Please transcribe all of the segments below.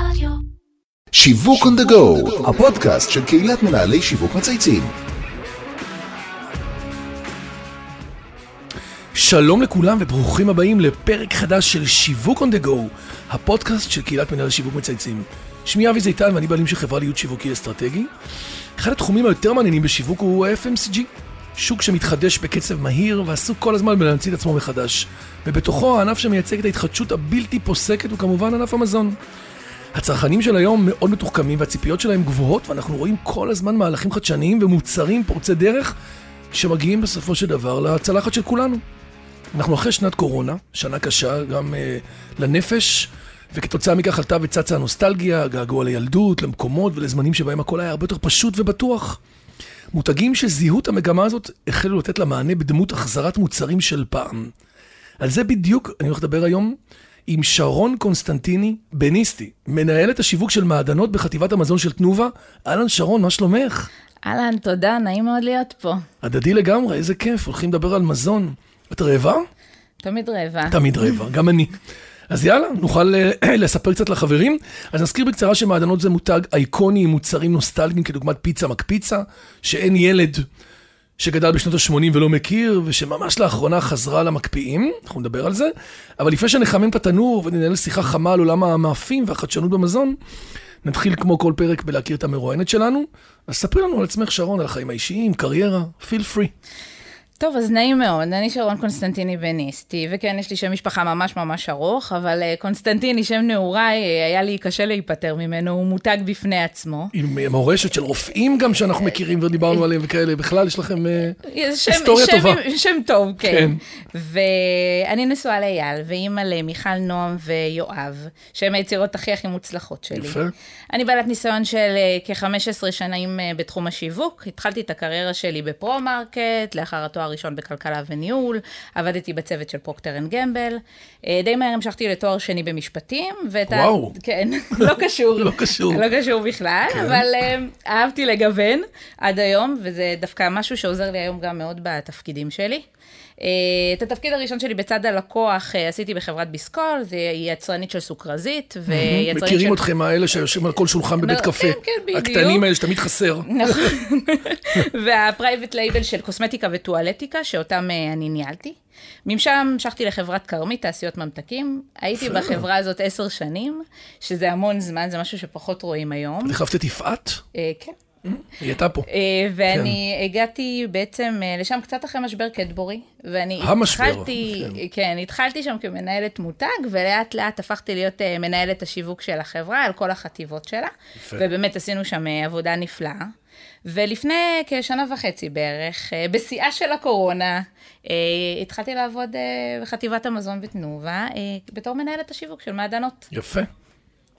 רדיו. שיווק on the go, הפודקאסט של קהילת מנהלי שיווק מצייצים. שלום לכולם וברוכים הבאים לפרק חדש של שיווק on the go, הפודקאסט של קהילת מנהל שיווק מצייצים. שמי אבי זיתן ואני בעלים של חברה להיות שיווקי אסטרטגי. אחד התחומים היותר מעניינים בשיווק הוא FMCG, שוק שמתחדש בקצב מהיר ועסוק כל הזמן בלהמציא את עצמו מחדש. ובתוכו הענף שמייצג את ההתחדשות הבלתי פוסקת הוא כמובן ענף המזון. הצרכנים של היום מאוד מתוחכמים והציפיות שלהם גבוהות ואנחנו רואים כל הזמן מהלכים חדשניים ומוצרים פורצי דרך שמגיעים בסופו של דבר לצלחת של כולנו. אנחנו אחרי שנת קורונה, שנה קשה גם אה, לנפש, וכתוצאה מכך עלתה וצצה הנוסטלגיה, געגוע לילדות, למקומות ולזמנים שבהם הכל היה הרבה יותר פשוט ובטוח. מותגים שזיהו את המגמה הזאת החלו לתת לה מענה בדמות החזרת מוצרים של פעם. על זה בדיוק אני הולך לדבר היום עם שרון קונסטנטיני בניסטי, מנהלת השיווק של מעדנות בחטיבת המזון של תנובה. אהלן שרון, מה שלומך? אהלן, תודה, נעים מאוד להיות פה. הדדי לגמרי, איזה כיף, הולכים לדבר על מזון. את רעבה? תמיד רעבה. תמיד רעבה, גם אני. אז יאללה, נוכל אה, לספר קצת לחברים. אז נזכיר בקצרה שמעדנות זה מותג אייקוני עם מוצרים נוסטלגיים כדוגמת פיצה מקפיצה, שאין ילד שגדל בשנות ה-80 ולא מכיר, ושממש לאחרונה חזרה למקפיאים, אנחנו נדבר על זה. אבל לפני שנחמם את התנור וננהל שיחה חמה על עולם המאפים והחדשנות במזון, נתחיל כמו כל פרק בלהכיר את המרואיינת שלנו. אז ספרי לנו על עצמך, שרון, על החיים האישיים, קריירה, feel free. טוב, אז נעים מאוד, אני שרון קונסטנטיני בניסטי, וכן, יש לי שם משפחה ממש ממש ארוך, אבל אה, קונסטנטיני, שם נעוריי, אה, היה לי קשה להיפטר ממנו, הוא מותג בפני עצמו. עם אה, מורשת של רופאים גם שאנחנו מכירים ודיברנו עליהם וכאלה, בכלל יש לכם אה, שם, היסטוריה שם, טובה. שם טוב, כן. כן. ואני נשואה לאייל, ואימא למיכל נועם ויואב, שהם היצירות הכי הכי מוצלחות שלי. יפה. אני בעלת ניסיון של אה, כ-15 שנים אה, בתחום השיווק. התחלתי את הקריירה שלי בפרו-מרקט, לאחר התואר הראשון בכלכלה וניהול, עבדתי בצוות של פרוקטר אנד גמבל. אה, די מהר המשכתי לתואר שני במשפטים. ואת ה- וואו. כן, לא קשור. לא קשור. לא קשור בכלל, כן. אבל אה, אהבתי לגוון עד היום, וזה דווקא משהו שעוזר לי היום גם מאוד בתפקידים שלי. אה, את התפקיד הראשון שלי בצד הלקוח עשיתי בחברת ביסקול, זה יצרנית של סוכרזית, ויצרנית של... מכירים אתכם האלה שיושבים על כל שולחן בבית כן, קפה. כן, בדיוק. הקטנים האלה שתמיד חסר. נכון. וה private label של קוסמטיקה וטואלטיקה, שאותם אה, אני ניהלתי. משם המשכתי לחברת כרמית, תעשיות ממתקים. הייתי. בחברה הזאת עשר שנים, שזה המון זמן, זה משהו שפחות רואים היום. את החלפת את יפעת? אה, כן. היא הייתה פה. אה, ואני הגעתי בעצם אה, לשם קצת אחרי משבר קטבורי, ואני המשבר, התחלתי, כן, התחלתי שם כמנהלת מותג, ולאט לאט הפכתי להיות אה, מנהלת השיווק של החברה, על כל החטיבות שלה, יפה. ובאמת עשינו שם עבודה נפלאה. ולפני כשנה וחצי בערך, אה, בשיאה של הקורונה, התחלתי לעבוד בחטיבת המזון בתנובה, בתור מנהלת השיווק של מעדנות. יפה.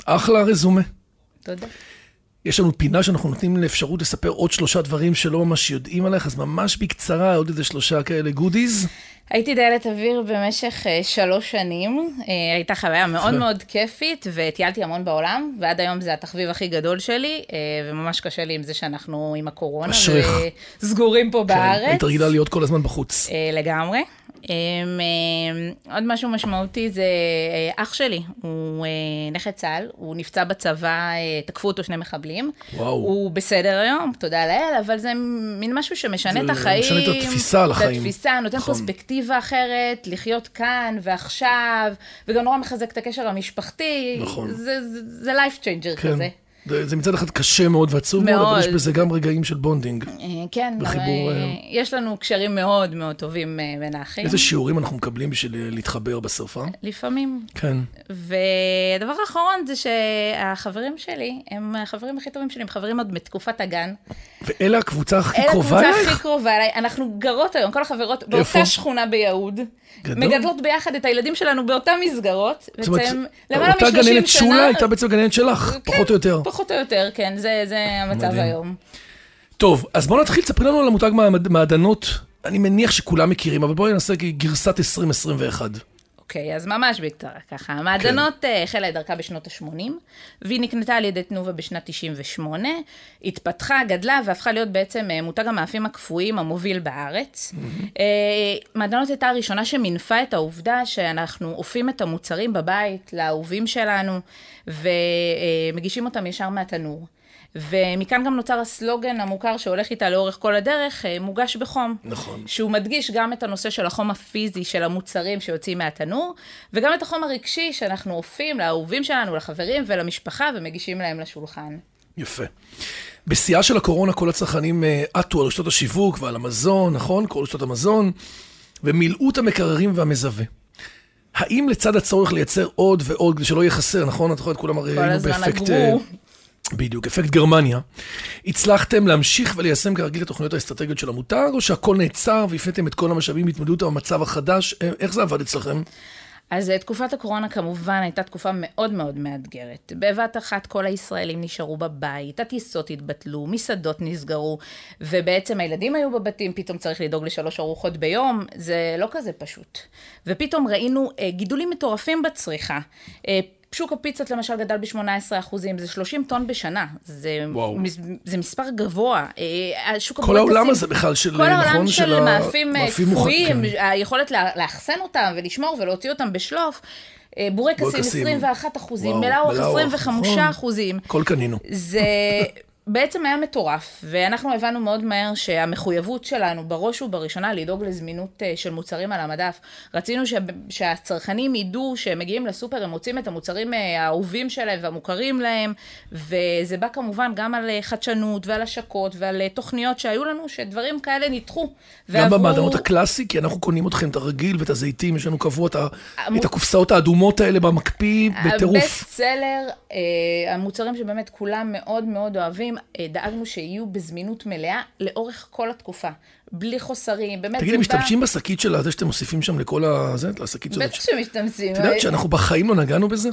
אחלה רזומה. תודה. יש לנו פינה שאנחנו נותנים לאפשרות לספר עוד שלושה דברים שלא ממש יודעים עליך, אז ממש בקצרה, עוד איזה שלושה כאלה גודיז. הייתי דיילת אוויר במשך אה, שלוש שנים, אה, הייתה חוויה מאוד מאוד כיפית, וטיילתי המון בעולם, ועד היום זה התחביב הכי גדול שלי, אה, וממש קשה לי עם זה שאנחנו עם הקורונה, אשריך. וסגורים פה בארץ. כן, היית רגילה להיות כל הזמן בחוץ. לגמרי. אה, עוד משהו משמעותי זה אח שלי, הוא נכה צה"ל, הוא נפצע בצבא, תקפו אותו שני מחבלים. וואו. הוא בסדר היום, תודה לאל, אבל זה מין משהו שמשנה את החיים. משנה את התפיסה על החיים. את התפיסה, נותן נכון. פרספקטיבה אחרת, לחיות כאן ועכשיו, וגם נורא מחזק את הקשר המשפחתי. נכון. זה, זה, זה life changer כן. כזה. זה, מצד אחד קשה מאוד ועצוב מאוד, אבל. יש בזה גם רגעים של bonding. אה, כן, בחיבור, אה, יש לנו קשרים מאוד מאוד טובים אה, בין האחים. איזה שיעורים אנחנו מקבלים בשביל להתחבר בסוף, אה? לפעמים. כן. והדבר האחרון זה שהחברים שלי, הם החברים הכי טובים שלי, הם חברים עוד מתקופת הגן. ואלה הקבוצה הכי אלה קרובה הקבוצה אלייך? הכי קרובה אליי. אנחנו גרות היום, כל החברות, איפה? באותה שכונה ביהוד. גדול. מגדלות ביחד את הילדים שלנו באותן מסגרות. זאת אומרת, אותה מ-30 שנה. גננת שולה הייתה בעצם הגננת שלך, כן, פחות או יותר. פחות או יותר, כן, זה, זה המצב מדהים. היום. טוב, אז בואו נתחיל, תספרי לנו על המותג מעדנות. אני מניח שכולם מכירים, אבל בואי נעשה גרסת 2021. אוקיי, אז ממש בקצרה ככה. המעדנות כן. החלה את דרכה בשנות ה-80, והיא נקנתה על ידי תנובה בשנת 98, התפתחה, גדלה והפכה להיות בעצם מותג המאפים הקפואים המוביל בארץ. Mm-hmm. מעדנות הייתה הראשונה שמינפה את העובדה שאנחנו אופים את המוצרים בבית לאהובים שלנו, ומגישים אותם ישר מהתנור. ומכאן גם נוצר הסלוגן המוכר שהולך איתה לאורך כל הדרך, אה, מוגש בחום. נכון. שהוא מדגיש גם את הנושא של החום הפיזי של המוצרים שיוצאים מהתנור, וגם את החום הרגשי שאנחנו אופים לאהובים שלנו, לחברים ולמשפחה, ומגישים להם לשולחן. יפה. בשיאה של הקורונה כל הצרכנים אה, עטו על רשתות השיווק ועל המזון, נכון? כל רשתות המזון, ומילאו את המקררים והמזווה. האם לצד הצורך לייצר עוד ועוד, כדי שלא יהיה חסר, נכון? את יכולה, כולם הרי היינו באפקט... אה, בדיוק, אפקט גרמניה. הצלחתם להמשיך וליישם כרגיל את התוכניות האסטרטגיות של המותג, או שהכל נעצר והפניתם את כל המשאבים להתמודדות עם המצב החדש? אה, איך זה עבד אצלכם? אז אה, תקופת הקורונה כמובן הייתה תקופה מאוד מאוד מאתגרת. בבת אחת כל הישראלים נשארו בבית, הטיסות התבטלו, מסעדות נסגרו, ובעצם הילדים היו בבתים, פתאום צריך לדאוג לשלוש ארוחות ביום, זה לא כזה פשוט. ופתאום ראינו אה, גידולים מטורפים בצריכה. אה, שוק הפיצות למשל גדל ב-18 אחוזים, זה 30 טון בשנה. זה, מס, זה מספר גבוה. אה, שוק כל העולם הזה בכלל של, כל העולם נכון, של, של מאפים אה, קפואים, כן. היכולת לאחסן אותם ולשמור ולהוציא אותם בשלוף. אה, בורקסים 21 אחוזים, מלאוך 25 נכון. אחוזים. כל קנינו. זה בעצם היה מטורף, ואנחנו הבנו מאוד מהר שהמחויבות שלנו בראש ובראשונה לדאוג לזמינות אה, של מוצרים על המדף. רצינו ש... שהצרכנים ידעו שהם מגיעים לסופר, הם מוצאים את המוצרים אה, האהובים שלהם והמוכרים להם, וזה בא כמובן גם על אה, חדשנות ועל השקות ועל תוכניות שהיו לנו, שדברים כאלה נדחו. גם ועברו... במעדנות הקלאסי, כי אנחנו קונים אתכם את הרגיל ואת הזיתים, יש לנו קבוע את, המ... את הקופסאות האדומות האלה במקפיא בטירוף. הבסט סלר, המוצרים שבאמת כולם מאוד מאוד אוהבים. אה, דאגנו שיהיו בזמינות מלאה לאורך כל התקופה. בלי חוסרים, באמת תגידי, משתמשים בשקית של הזה שאתם מוסיפים שם לכל ה... זה, לשקית הזאת? בטח שמשתמשים. את יודעת שאנחנו בחיים לא נגענו בזה?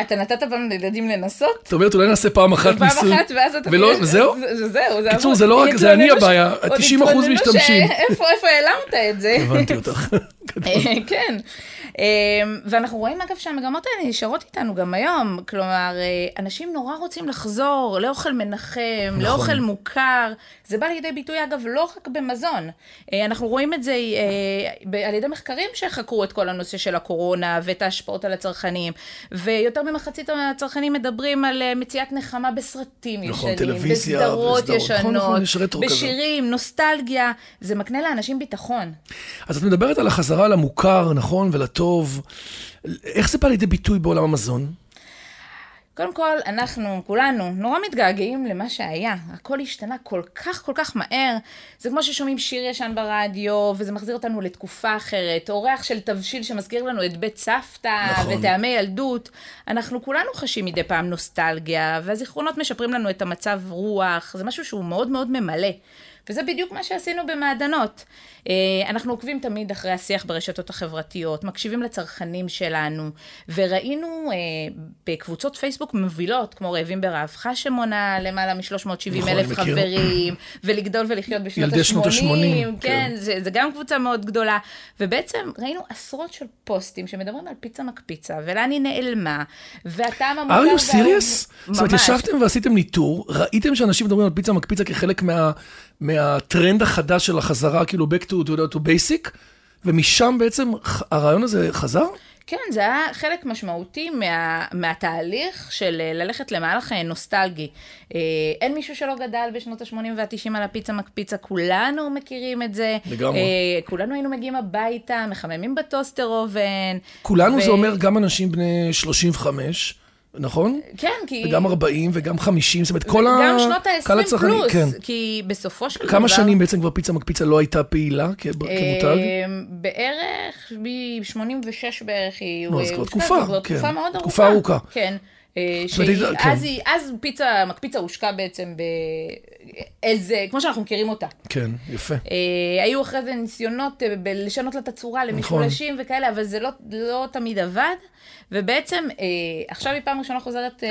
אתה נתת פעם לילדים לנסות? זאת אומרת, אולי נעשה פעם אחת ניסוי. פעם אחת, ואז אתה... וזהו? זהו, קיצור, זה לא רק, זה אני הבעיה, 90 אחוז משתמשים. איפה העלמת את זה? הבנתי אותך. אה, כן. אמ, ואנחנו רואים אגב שהמגמות האלה נשארות איתנו גם היום. כלומר, אה, אנשים נורא רוצים לחזור לאוכל מנחם, נכון. לאוכל מוכר. זה בא לידי ביטוי אגב לא רק במזון. אה, אנחנו רואים את זה אה, על ידי מחקרים שחקרו את כל הנושא של הקורונה ואת ההשפעות על הצרכנים. ויותר ממחצית הצרכנים מדברים על מציאת נחמה בסרטים נכון, ישנים, טלוויזיה, בסדרות ישנות, נכון, נכון, בשירים, כזה. נוסטלגיה. זה מקנה לאנשים ביטחון. אז את מדברת על החזרה למוכר, נכון, ולטוב. טוב. איך זה בא לידי ביטוי בעולם המזון? קודם כל, אנחנו, כולנו, נורא מתגעגעים למה שהיה. הכל השתנה כל כך כל כך מהר. זה כמו ששומעים שיר ישן ברדיו, וזה מחזיר אותנו לתקופה אחרת. אורח של תבשיל שמזכיר לנו את בית סבתא, נכון. וטעמי ילדות. אנחנו כולנו חשים מדי פעם נוסטלגיה, והזיכרונות משפרים לנו את המצב רוח. זה משהו שהוא מאוד מאוד ממלא. וזה בדיוק מה שעשינו במעדנות. אה, אנחנו עוקבים תמיד אחרי השיח ברשתות החברתיות, מקשיבים לצרכנים שלנו, וראינו אה, בקבוצות פייסבוק מובילות, כמו רעבים ברעבך, שמונה למעלה מ-370 נכון, אלף חברים, ולגדול ולחיות בשנות ה-80, כן, כן. זה, זה גם קבוצה מאוד גדולה. ובעצם ראינו עשרות של פוסטים שמדברים על פיצה מקפיצה, ולאן היא נעלמה, והטעם המוכר... are you serious? זאת אומרת, ישבתם ועשיתם ניטור, ראיתם שאנשים מדברים על פיצה מקפיצה כחלק מה... מהטרנד החדש של החזרה, כאילו back to, to, to basic, ומשם בעצם הרעיון הזה חזר? כן, זה היה חלק משמעותי מה, מהתהליך של אה, ללכת למהלך אה, נוסטלגי. אה, אין מישהו שלא גדל בשנות ה-80 וה-90 על הפיצה מקפיצה, כולנו מכירים את זה. לגמרי. כולנו היינו מגיעים הביתה, מחממים בטוסטר אובן. כולנו ו... זה אומר גם אנשים בני 35. נכון? כן, כי... וגם 40 וגם 50, זאת אומרת, כל ה... גם שנות ה-20 פלוס, כן. כי בסופו של דבר... כמה שנים בעצם כבר פיצה מקפיצה לא הייתה פעילה כמותג? אה, בערך, מ-86 בערך היא... נו, אז כבר תקופה, כן. תקופה מאוד ארוכה. תקופה ארוכה. כן. אה, שאז כן. אז פיצה, מקפיצה הושקע בעצם באיזה, כמו שאנחנו מכירים אותה. כן, יפה. אה, היו אחרי זה ניסיונות לשנות לה את הצורה למשולשים נכון. וכאלה, אבל זה לא, לא תמיד עבד. ובעצם, אה, עכשיו היא פעם ראשונה חוזרת אה,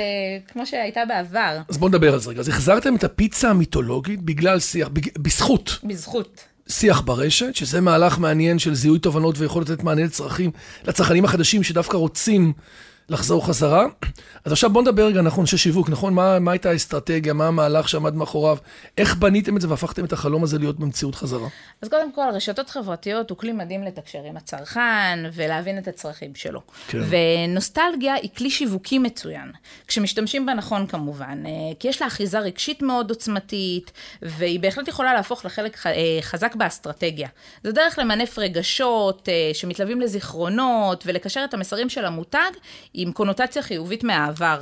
כמו שהייתה בעבר. אז בואו נדבר על זה רגע. אז החזרתם את הפיצה המיתולוגית בגלל שיח, בזכות. בזכות. שיח ברשת, שזה מהלך מעניין של זיהוי תובנות ויכול לתת מענה לצרכים, לצרכנים החדשים שדווקא רוצים לחזור חזרה. אז עכשיו בואו נדבר רגע, נכון, אנשי שיווק, נכון? מה, מה הייתה האסטרטגיה, מה המהלך שעמד מאחוריו? איך בניתם את זה והפכתם את החלום הזה להיות במציאות חזרה? אז קודם כל, רשתות חברתיות הוא כלי מדהים לתקשר עם הצרכן ולהבין את הצרכים שלו. כן. ונוסטלגיה היא כלי שיווקי מצוין, כשמשתמשים בה נכון כמובן, אה, כי יש לה אחיזה רגשית מאוד עוצמתית, והיא בהחלט יכולה להפוך לחלק אה, חזק באסטרטגיה. זו דרך למנף רגשות אה, שמתלווים לזיכרונות ולקשר את המסרים של המותג עם קונוטציה חיובית מהעבר.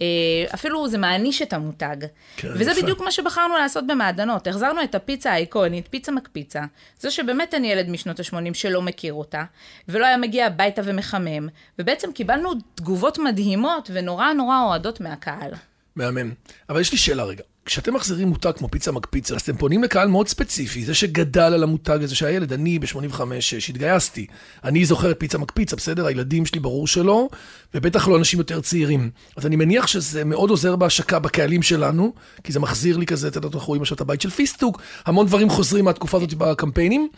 אה, אפילו זה מעניש את המותג. כן, וזה יפה. בדיוק מה שבחרנו לעשות במעדנות. החזרנו את הפיצה האיקונית, פיצה מקפיצה. זו שבאמת אין ילד משנות ה-80 שלא מכיר אותה, ולא היה מגיע הביתה ומחמם, ובעצם קיבלנו תגובות מדהימות ונורא נורא אוהדות מהקהל. מהמם. אבל יש לי שאלה רגע. כשאתם מחזירים מותג כמו פיצה מקפיצה, אז אתם פונים לקהל מאוד ספציפי, זה שגדל על המותג הזה שהיה ילד, אני ב-85-6 התגייסתי. אני זוכר את פיצה מקפיצה, בסדר? הילדים שלי ברור שלא, ובטח לא אנשים יותר צעירים. אז אני מניח שזה מאוד עוזר בהשקה בקהלים שלנו, כי זה מחזיר לי כזה, אתה יודע, אנחנו רואים עכשיו את הבית של פיסטוק, המון דברים חוזרים מהתקופה הזאת בקמפיינים.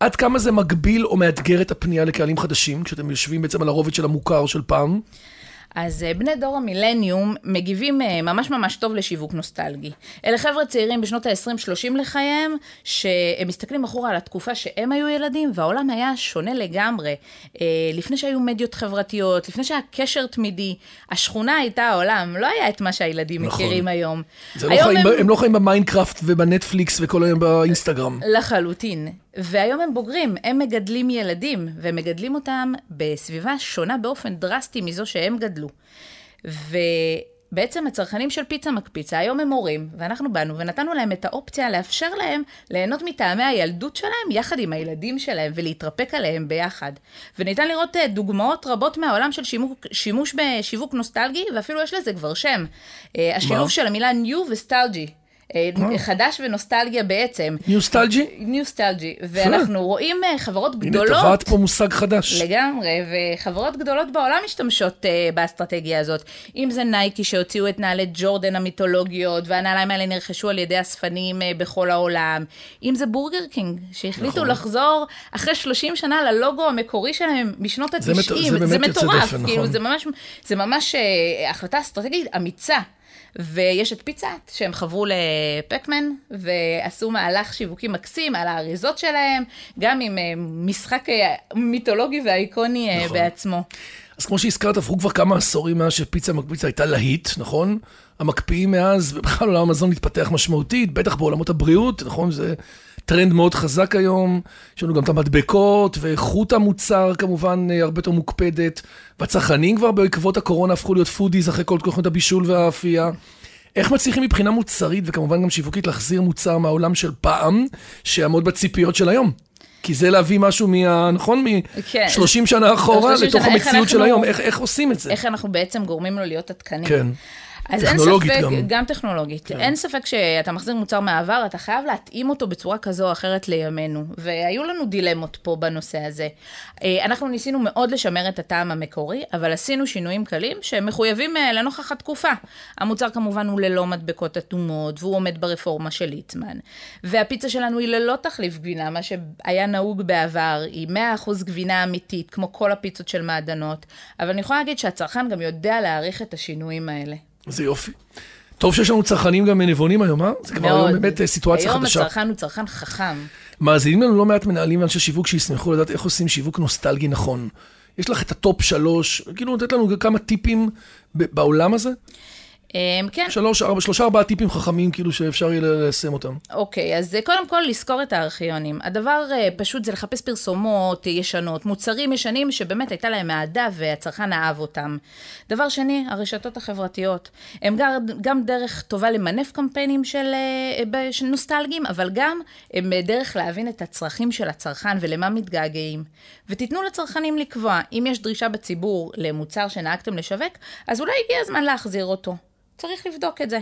עד כמה זה מגביל או מאתגר את הפנייה לקהלים חדשים, כשאתם יושבים בעצם על הרובד של המוכר של פעם? אז אה, בני דור המילניום מגיבים אה, ממש ממש טוב לשיווק נוסטלגי. אלה חבר'ה צעירים בשנות ה-20-30 לחייהם, שהם מסתכלים אחורה על התקופה שהם היו ילדים, והעולם היה שונה לגמרי. אה, לפני שהיו מדיות חברתיות, לפני שהיה קשר תמידי, השכונה הייתה העולם, לא היה את מה שהילדים נכון. מכירים היום. לא היום חיים, הם... הם... הם לא חיים במיינקראפט ובנטפליקס וכל היום באינסטגרם. לחלוטין. והיום הם בוגרים, הם מגדלים ילדים, והם מגדלים אותם בסביבה שונה באופן דרסטי מזו שהם גדלו. ובעצם הצרכנים של פיצה מקפיצה, היום הם הורים, ואנחנו באנו ונתנו להם את האופציה לאפשר להם ליהנות מטעמי הילדות שלהם יחד עם הילדים שלהם ולהתרפק עליהם ביחד. וניתן לראות אה, דוגמאות רבות מהעולם של שימוק, שימוש בשיווק נוסטלגי, ואפילו יש לזה כבר שם. אה, השילוב? של המילה new ו nostalgy. אה, מה? חדש ונוסטלגיה בעצם. newstalgy? newstalgy, ואנחנו רואים אה, חברות הנה, גדולות. טבעת פה מושג חדש. לגמרי, וחברות גדולות בעולם משתמשות באסטרטגיה הזאת. אם זה נייקי שהוציאו את נעלי ג'ורדן המיתולוגיות, והנעליים האלה נרכשו על ידי אספנים בכל העולם. אם זה בורגר קינג, שהחליטו נכון. לחזור אחרי 30 שנה ללוגו המקורי שלהם משנות זה ה-90. מט- זה מטורף, כאילו, נכון. זה ממש, החלטה אסטרטגית אמיצה. ויש את פיצת, שהם חברו לפקמן, ועשו מהלך שיווקי מקסים על האריזות שלהם, גם עם אה, משחק אה, מיתולוגי ואיקוני אה, נכון. בעצמו. אז כמו שהזכרת, עברו כבר כמה עשורים מאז שפיצה מקפיצה הייתה להיט, נכון? המקפיאים מאז, ובכלל עולם המזון מתפתח משמעותית, בטח בעולמות הבריאות, נכון? זה טרנד מאוד חזק היום. יש לנו גם את המדבקות, ואיכות המוצר כמובן אה, הרבה יותר מוקפדת. והצרכנים כבר בעקבות הקורונה הפכו להיות foodies אחרי כל תוכניות הבישול והאפייה. איך מצליחים מבחינה מוצרית, וכמובן גם שיווקית, להחזיר מוצר מהעולם של פעם, שיעמוד בציפיות של היום? כי זה להביא משהו מה... נכון? כן. מ-30 שנה אחורה 30 לתוך שנה, המציאות של אנחנו- היום. איך, איך עושים את זה? איך אנחנו בעצם גורמים לו להיות עדכני. כן. אז אין טכנולוגית ספק, גם. גם טכנולוגית. כן. אין ספק שאתה מחזיר מוצר מהעבר, אתה חייב להתאים אותו בצורה כזו או אחרת לימינו. והיו לנו דילמות פה בנושא הזה. אה, אנחנו ניסינו מאוד לשמר את הטעם המקורי, אבל עשינו שינויים קלים שהם מחויבים אה, לנוכח התקופה. המוצר כמובן הוא ללא מדבקות אטומות, והוא עומד ברפורמה של ליצמן. והפיצה שלנו היא ללא תחליף גבינה, מה שהיה נהוג בעבר, היא 100% גבינה אמיתית, כמו כל הפיצות של מעדנות. אבל אני יכולה להגיד שהצרכן גם יודע להעריך את השינויים האלה. זה יופי. טוב שיש לנו צרכנים גם נבונים היום, אה? זה כבר היום באמת אה, סיטואציה היום חדשה. הצרכן הוא צרכן חכם. מאזינים לנו לא מעט מנהלים ואנשי שיווק שישמחו לדעת איך עושים שיווק נוסטלגי נכון. יש לך את ה top שלוש, כאילו לתת לנו כמה טיפים בעולם הזה? אמ, כן, שלוש, ארבע, שלושה, ארבעה טיפים חכמים, כאילו שאפשר יהיה ליישם אותם. אוקיי, אז אה, קודם כל לחקור את הארכיונים. הדבר אה, פשוט זה לחפש פרסומות ישנות, מוצרים ישנים שבאמת הייתה להם אהדה והצרכן אהב אותם. דבר שני, הרשתות החברתיות. הם גם, גם דרך טובה למנף קמפיינים של, אה, של נוסטלגיים, אבל גם הם דרך להבין את הצרכים של הצרכן ולמה מתגעגעים. ותיתנו לצרכנים לקבוע, אם יש דרישה בציבור למוצר שנהגתם לשווק, אז אולי הגיע הזמן להחזיר אותו. צריך לבדוק את זה.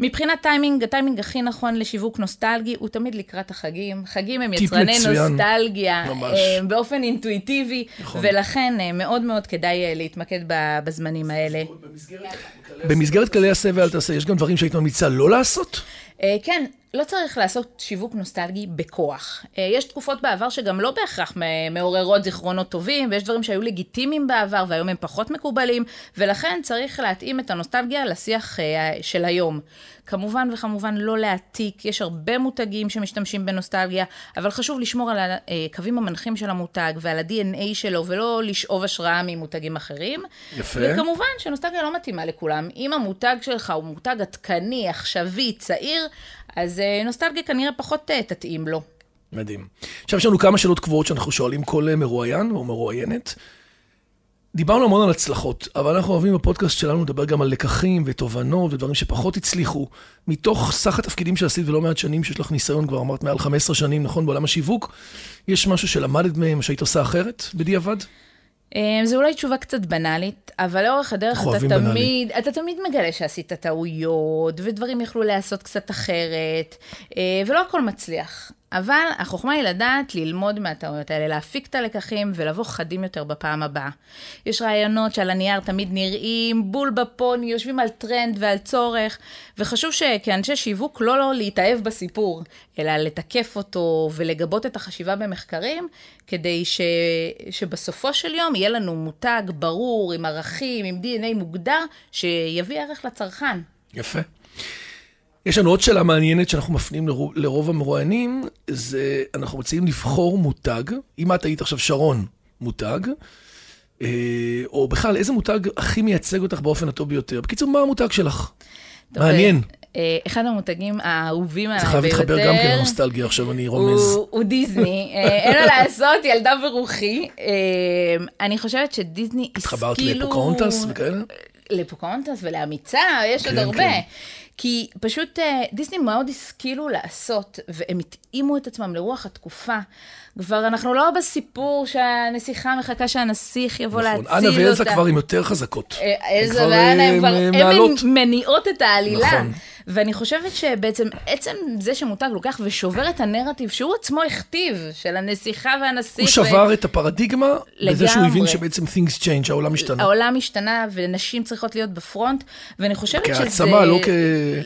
מבחינת טיימינג, הטיימינג הכי נכון לשיווק נוסטלגי הוא תמיד לקראת החגים. חגים הם יצרני מצוין. נוסטלגיה, ממש. אה, באופן אינטואיטיבי, נכון. ולכן אה, מאוד מאוד כדאי אה, להתמקד ב- בזמנים האלה. במסגרת כללי עשה ואל תעשה, יש גם דברים שהיית ממליצה לא לעשות? אה, כן, לא צריך לעשות שיווק נוסטלגי בכוח. אה, יש תקופות בעבר שגם לא בהכרח מעוררות זיכרונות טובים, ויש דברים שהיו לגיטימיים בעבר והיום הם פחות מקובלים, ולכן צריך להתאים את הנוסטלגיה לשיח אה, של היום. כמובן וכמובן לא להעתיק, יש הרבה מותגים שמשתמשים בנוסטלגיה, אבל חשוב לשמור על הקווים המנחים של המותג ועל ה-DNA שלו, ולא לשאוב השראה ממותגים אחרים. יפה. וכמובן שנוסטלגיה לא מתאימה לכולם. אם המותג שלך הוא מותג עדכני, עכשווי, צעיר, אז אה, נוסטלגיה כנראה פחות אה, תתאים לו. מדהים. עכשיו יש לנו כמה שאלות קבועות שאנחנו שואלים כל אה, מרואיין או מרואיינת. דיברנו המון על הצלחות, אבל אנחנו אוהבים בפודקאסט שלנו לדבר גם על לקחים ותובנות ודברים שפחות הצליחו. מתוך סך התפקידים שעשית ולא מעט שנים שיש לך ניסיון, כבר אמרת מעל 15 שנים, נכון, בעולם השיווק, יש משהו שלמדת מהם שהיית עושה אחרת בדיעבד? זו אולי תשובה קצת בנאלית, אבל לאורך הדרך אתה תמיד, בנאלי. אתה תמיד מגלה שעשית טעויות, ודברים יכלו להיעשות קצת אחרת, ולא הכל מצליח. אבל החוכמה היא לדעת ללמוד מהטעויות האלה, להפיק את הלקחים ולבוא חדים יותר בפעם הבאה. יש רעיונות שעל הנייר תמיד נראים בול בפוני, יושבים על טרנד ועל צורך, וחשוב שכאנשי שיווק לא, לא להתאהב בסיפור, אלא לתקף אותו ולגבות את החשיבה במחקרים, כדי ש... שבסופו של יום יהיה לנו מותג ברור, עם ערכים, עם DNA מוגדר, שיביא ערך לצרכן. יפה. יש לנו עוד שאלה מעניינת שאנחנו מפנים לרוב, לרוב המרואיינים, זה אנחנו מציעים לבחור מותג. אם את היית עכשיו שרון מותג, אה, או בכלל, איזה מותג הכי מייצג אותך באופן הטוב ביותר? בקיצור, מה המותג שלך? טוב, מעניין. אה, אחד המותגים האהובים עליי ביותר... זה חייב להתחבר גם כן לנוסטלגיה, עכשיו אני רומז. הוא, הוא דיסני, אה, אין מה לעשות, ילדה ברוחי. אני חושבת שדיסני השכילו... התחברת לפוקהונטס וכאלה? לפוקהונטס ולאמיצה, יש כן, עוד הרבה. כן. כי פשוט אה, דיסני מאוד השכילו לעשות, והם התאימו את עצמם לרוח התקופה. כבר אנחנו לא בסיפור שהנסיכה מחכה שהנסיך יבוא נכון. להציל אותה. אנה ואלזה כבר עם יותר חזקות. אה, אלזה ואנה הם כבר, הם מניעות את העלילה. נכון. ואני חושבת שבעצם עצם זה שמותג לוקח ושובר את הנרטיב שהוא עצמו הכתיב, של הנסיכה והנסיך. הוא שבר ו... את הפרדיגמה, לגמרי. בזה שהוא הבין שבעצם things change, העולם השתנה. העולם השתנה, ונשים צריכות להיות בפרונט, ואני חושבת כהעצמה, שזה... כהעצמה, לא כ...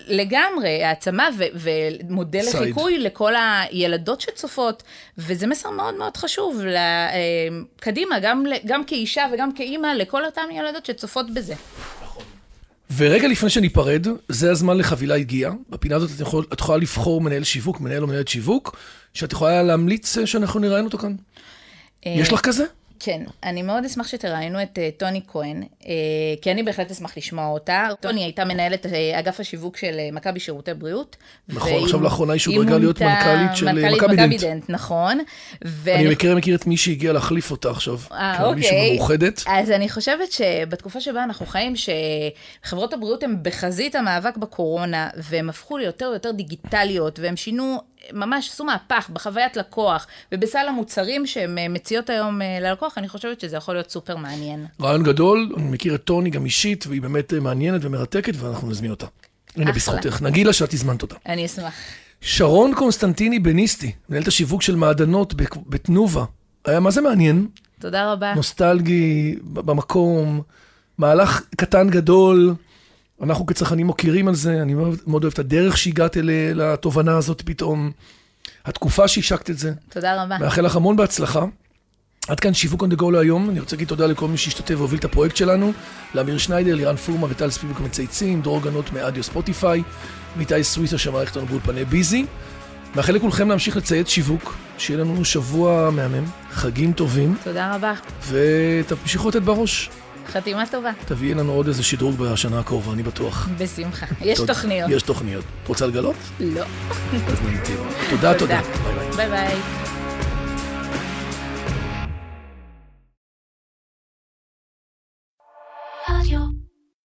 לגמרי, העצמה ו... ומודל לחיקוי לכל הילדות שצופות, וזה מסר מאוד מאוד חשוב, לה... אה, קדימה, גם, גם כאישה וגם כאימא, לכל אותן ילדות שצופות בזה. ורגע לפני שניפרד, זה הזמן לחבילה הגיעה. בפינה הזאת את, יכול, את יכולה לבחור מנהל שיווק, מנהל או מנהלת שיווק, שאת יכולה להמליץ אה, שאנחנו נראיין אותו כאן. אה, יש לך כזה? כן, אני מאוד אשמח שתראיינו את uh, טוני כהן, uh, כי אני בהחלט אשמח לשמוע אותה. טוני הייתה מנהלת uh, אגף השיווק של uh, מכבי שירותי בריאות. נכון, עכשיו לאחרונה היא שודרגה להיות מנכ"לית של מכבי דנט. דנט, נכון. אני מכיר מכיר את מי שהגיע להחליף אותה עכשיו. אה, אוקיי. מישהו מאוחדת. אז אני חושבת שבתקופה שבה אנחנו חיים, שחברות הבריאות הן בחזית המאבק בקורונה, והן הפכו ליותר ויותר דיגיטליות, והן שינו ממש עשו מהפך בחוויית לקוח ובסל המוצרים שהן אה, מציעות היום אה, ללקוח, אני חושבת שזה יכול להיות סופר מעניין. רעיון גדול, אני מכיר את טוני גם אישית, והיא באמת אה, מעניינת ומרתקת, ואנחנו נזמין אותה. הנה בזכותך. נגילה שאת הזמנת אותה. אני אשמח. שרון קונסטנטיני בניסטי, מנהלת השיווק של מעדנות בתנובה. היה מה זה מעניין. תודה רבה. נוסטלגי, במקום, מהלך קטן גדול. אנחנו כצרכנים מוקירים על זה, אני מאוד, מאוד אוהב את הדרך שהגעת לתובנה הזאת פתאום, התקופה שהשקת את זה. תודה רבה. מאחל לך המון בהצלחה. עד כאן שיווק on the go להיום, אני רוצה להגיד תודה לכל מי שהשתתף והוביל את הפרויקט שלנו, לאמיר שניידר, לירן פורמה וטל ספיבוק מצייצים, דרור גנות מאדיו ספוטיפיי, ואיתי סוויסה שמערכת לנו באולפני ביזי. מאחל לכולכם להמשיך לצייץ שיווק, שיהיה לנו שבוע מהמם, חגים טובים. תודה רבה. ותמשיכו לתת בראש. חתימה טובה. תביאי לנו עוד איזה שדרוג בשנה הקרובה, אני בטוח. בשמחה. יש תוכניות. יש תוכניות. רוצה לגלות? לא. אז נמתין. תודה, תודה. ביי ביי.